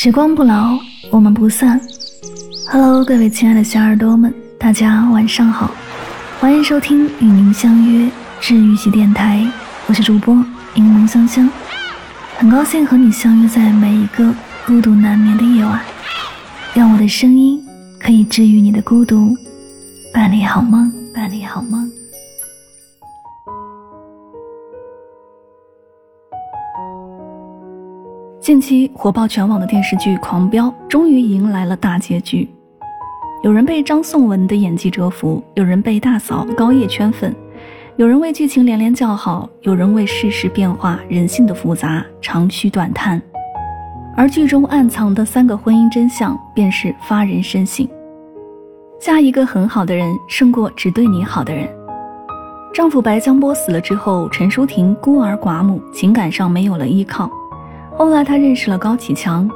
时光不老，我们不散。Hello，各位亲爱的小耳朵们，大家晚上好，欢迎收听与您相约治愈系电台，我是主播柠檬香香，很高兴和你相约在每一个孤独难眠的夜晚，让我的声音可以治愈你的孤独，伴你好梦，伴你好梦。近期火爆全网的电视剧《狂飙》终于迎来了大结局，有人被张颂文的演技折服，有人被大嫂高叶圈粉，有人为剧情连连叫好，有人为世事变化、人性的复杂长吁短叹。而剧中暗藏的三个婚姻真相便是发人深省：嫁一个很好的人，胜过只对你好的人。丈夫白江波死了之后，陈淑婷孤儿寡母，情感上没有了依靠。后来，他认识了高启强，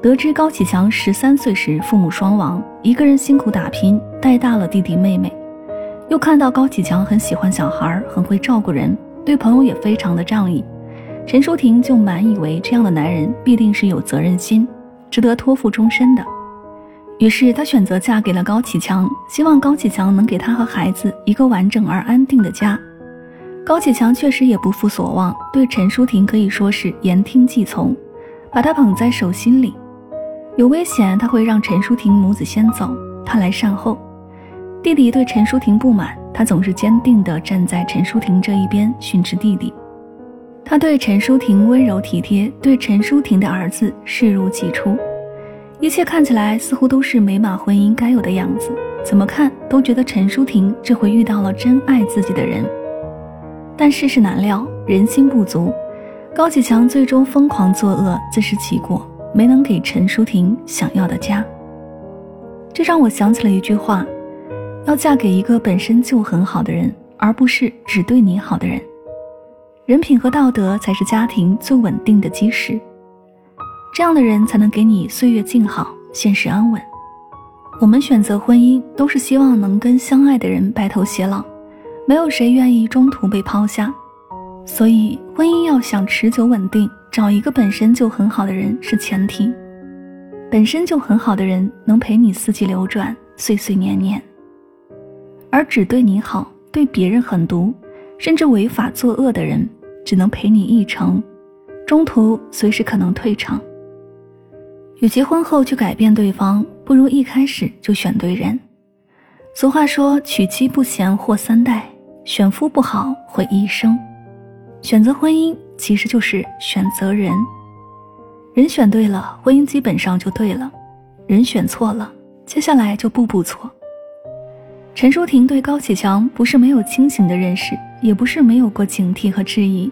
得知高启强十三岁时父母双亡，一个人辛苦打拼带大了弟弟妹妹，又看到高启强很喜欢小孩，很会照顾人，对朋友也非常的仗义，陈淑婷就满以为这样的男人必定是有责任心，值得托付终身的，于是她选择嫁给了高启强，希望高启强能给她和孩子一个完整而安定的家。高启强确实也不负所望，对陈淑婷可以说是言听计从，把她捧在手心里。有危险，他会让陈淑婷母子先走，他来善后。弟弟对陈淑婷不满，他总是坚定地站在陈淑婷这一边，训斥弟弟。他对陈淑婷温柔体贴，对陈淑婷的儿子视如己出，一切看起来似乎都是美满婚姻该有的样子。怎么看都觉得陈淑婷这回遇到了真爱自己的人。但世事难料，人心不足，高启强最终疯狂作恶，自食其果，没能给陈淑婷想要的家。这让我想起了一句话：要嫁给一个本身就很好的人，而不是只对你好的人。人品和道德才是家庭最稳定的基石，这样的人才能给你岁月静好，现实安稳。我们选择婚姻，都是希望能跟相爱的人白头偕老。没有谁愿意中途被抛下，所以婚姻要想持久稳定，找一个本身就很好的人是前提。本身就很好的人能陪你四季流转，岁岁年年。而只对你好，对别人狠毒，甚至违法作恶的人，只能陪你一程，中途随时可能退场。与结婚后去改变对方，不如一开始就选对人。俗话说：“娶妻不贤祸三代。”选夫不好毁一生，选择婚姻其实就是选择人。人选对了，婚姻基本上就对了；人选错了，接下来就步步错。陈淑婷对高启强不是没有清醒的认识，也不是没有过警惕和质疑。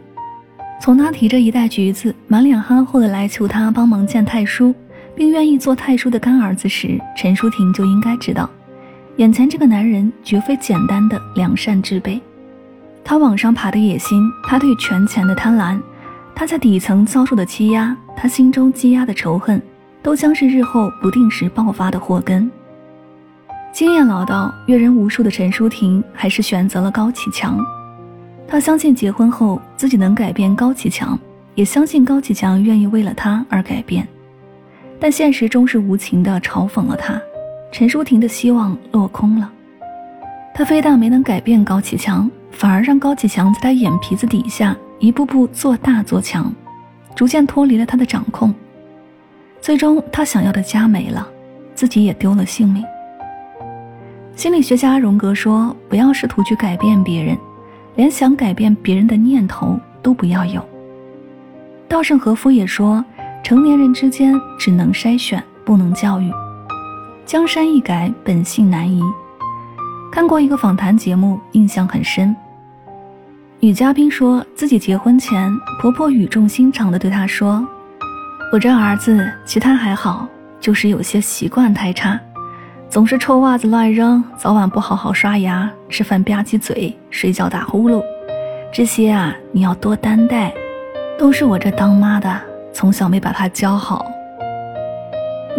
从他提着一袋橘子，满脸憨厚的来求他帮忙见太叔，并愿意做太叔的干儿子时，陈淑婷就应该知道。眼前这个男人绝非简单的良善之辈，他往上爬的野心，他对权钱的贪婪，他在底层遭受的欺压，他心中积压的仇恨，都将是日后不定时爆发的祸根。经验老道、阅人无数的陈淑婷，还是选择了高启强。她相信结婚后自己能改变高启强，也相信高启强愿意为了她而改变，但现实终是无情地嘲讽了她。陈淑婷的希望落空了，她非但没能改变高启强，反而让高启强在她眼皮子底下一步步做大做强，逐渐脱离了她的掌控。最终，她想要的家没了，自己也丢了性命。心理学家荣格说：“不要试图去改变别人，连想改变别人的念头都不要有。”稻盛和夫也说：“成年人之间只能筛选，不能教育。”江山易改，本性难移。看过一个访谈节目，印象很深。女嘉宾说自己结婚前，婆婆语重心长地对她说：“我这儿子其他还好，就是有些习惯太差，总是臭袜子乱扔，早晚不好好刷牙，吃饭吧唧嘴，睡觉打呼噜。这些啊，你要多担待，都是我这当妈的从小没把他教好。”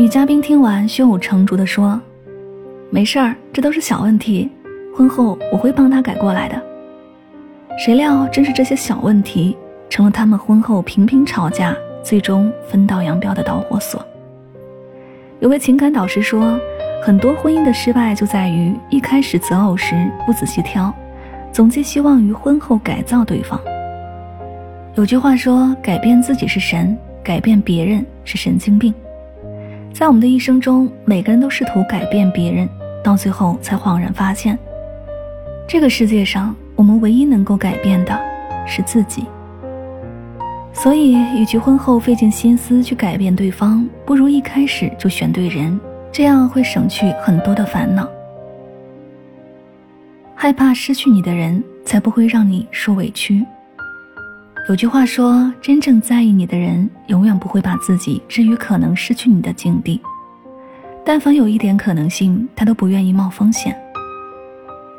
女嘉宾听完，胸有成竹地说：“没事儿，这都是小问题，婚后我会帮他改过来的。”谁料，正是这些小问题，成了他们婚后频频吵架、最终分道扬镳的导火索。有位情感导师说，很多婚姻的失败就在于一开始择偶时不仔细挑，总寄希望于婚后改造对方。有句话说：“改变自己是神，改变别人是神经病。”在我们的一生中，每个人都试图改变别人，到最后才恍然发现，这个世界上我们唯一能够改变的是自己。所以，与其婚后费尽心思去改变对方，不如一开始就选对人，这样会省去很多的烦恼。害怕失去你的人，才不会让你受委屈。有句话说：“真正在意你的人，永远不会把自己置于可能失去你的境地。但凡有一点可能性，他都不愿意冒风险。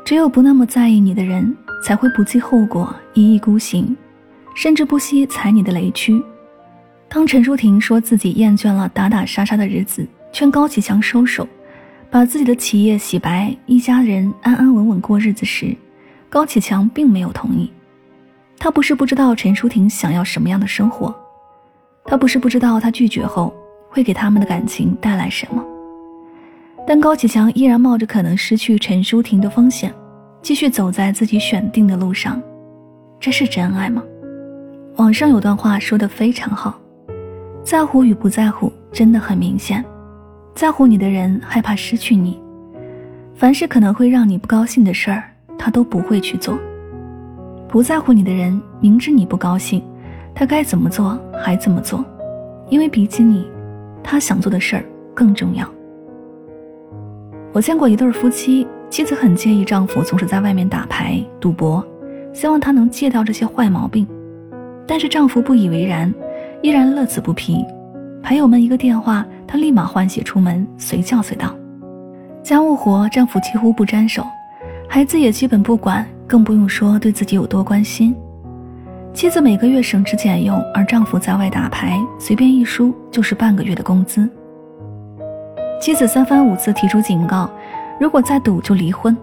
只有不那么在意你的人，才会不计后果，一意孤行。”甚至不惜踩你的雷区。当陈淑婷说自己厌倦了打打杀杀的日子，劝高启强收手，把自己的企业洗白，一家人安安稳稳过日子时，高启强并没有同意。他不是不知道陈淑婷想要什么样的生活，他不是不知道他拒绝后会给他们的感情带来什么，但高启强依然冒着可能失去陈淑婷的风险，继续走在自己选定的路上。这是真爱吗？网上有段话说的非常好，在乎与不在乎真的很明显。在乎你的人害怕失去你，凡是可能会让你不高兴的事儿，他都不会去做。不在乎你的人，明知你不高兴，他该怎么做还怎么做，因为比起你，他想做的事儿更重要。我见过一对夫妻，妻子很介意丈夫总是在外面打牌赌博，希望他能戒掉这些坏毛病。但是丈夫不以为然，依然乐此不疲。牌友们一个电话，他立马换鞋出门，随叫随到。家务活丈夫几乎不沾手，孩子也基本不管，更不用说对自己有多关心。妻子每个月省吃俭用，而丈夫在外打牌，随便一输就是半个月的工资。妻子三番五次提出警告，如果再赌就离婚，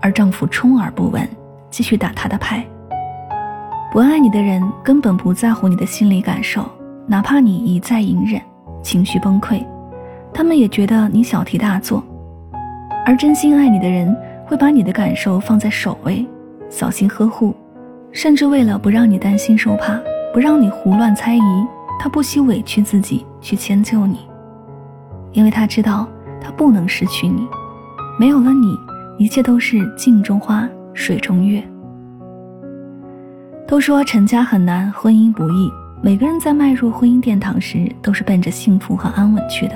而丈夫充耳不闻，继续打他的牌。不爱你的人根本不在乎你的心理感受，哪怕你一再隐忍，情绪崩溃，他们也觉得你小题大做。而真心爱你的人会把你的感受放在首位，小心呵护，甚至为了不让你担心受怕，不让你胡乱猜疑，他不惜委屈自己去迁就你，因为他知道他不能失去你，没有了你，一切都是镜中花，水中月。都说成家很难，婚姻不易。每个人在迈入婚姻殿堂时，都是奔着幸福和安稳去的。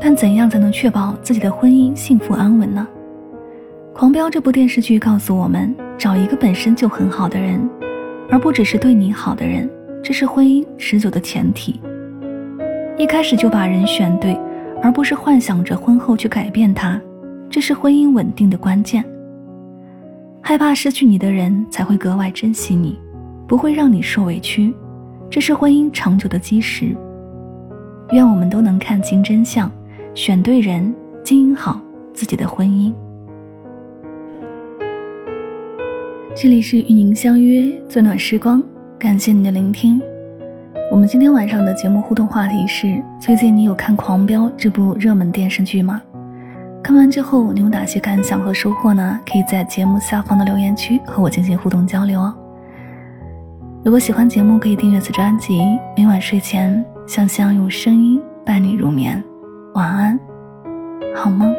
但怎样才能确保自己的婚姻幸福安稳呢？《狂飙》这部电视剧告诉我们：找一个本身就很好的人，而不只是对你好的人，这是婚姻持久的前提。一开始就把人选对，而不是幻想着婚后去改变他，这是婚姻稳定的关键。害怕失去你的人，才会格外珍惜你。不会让你受委屈，这是婚姻长久的基石。愿我们都能看清真相，选对人，经营好自己的婚姻。这里是与您相约最暖时光，感谢您的聆听。我们今天晚上的节目互动话题是：最近你有看《狂飙》这部热门电视剧吗？看完之后你有哪些感想和收获呢？可以在节目下方的留言区和我进行互动交流哦。如果喜欢节目，可以订阅此专辑。每晚睡前，香香用声音伴你入眠。晚安，好梦。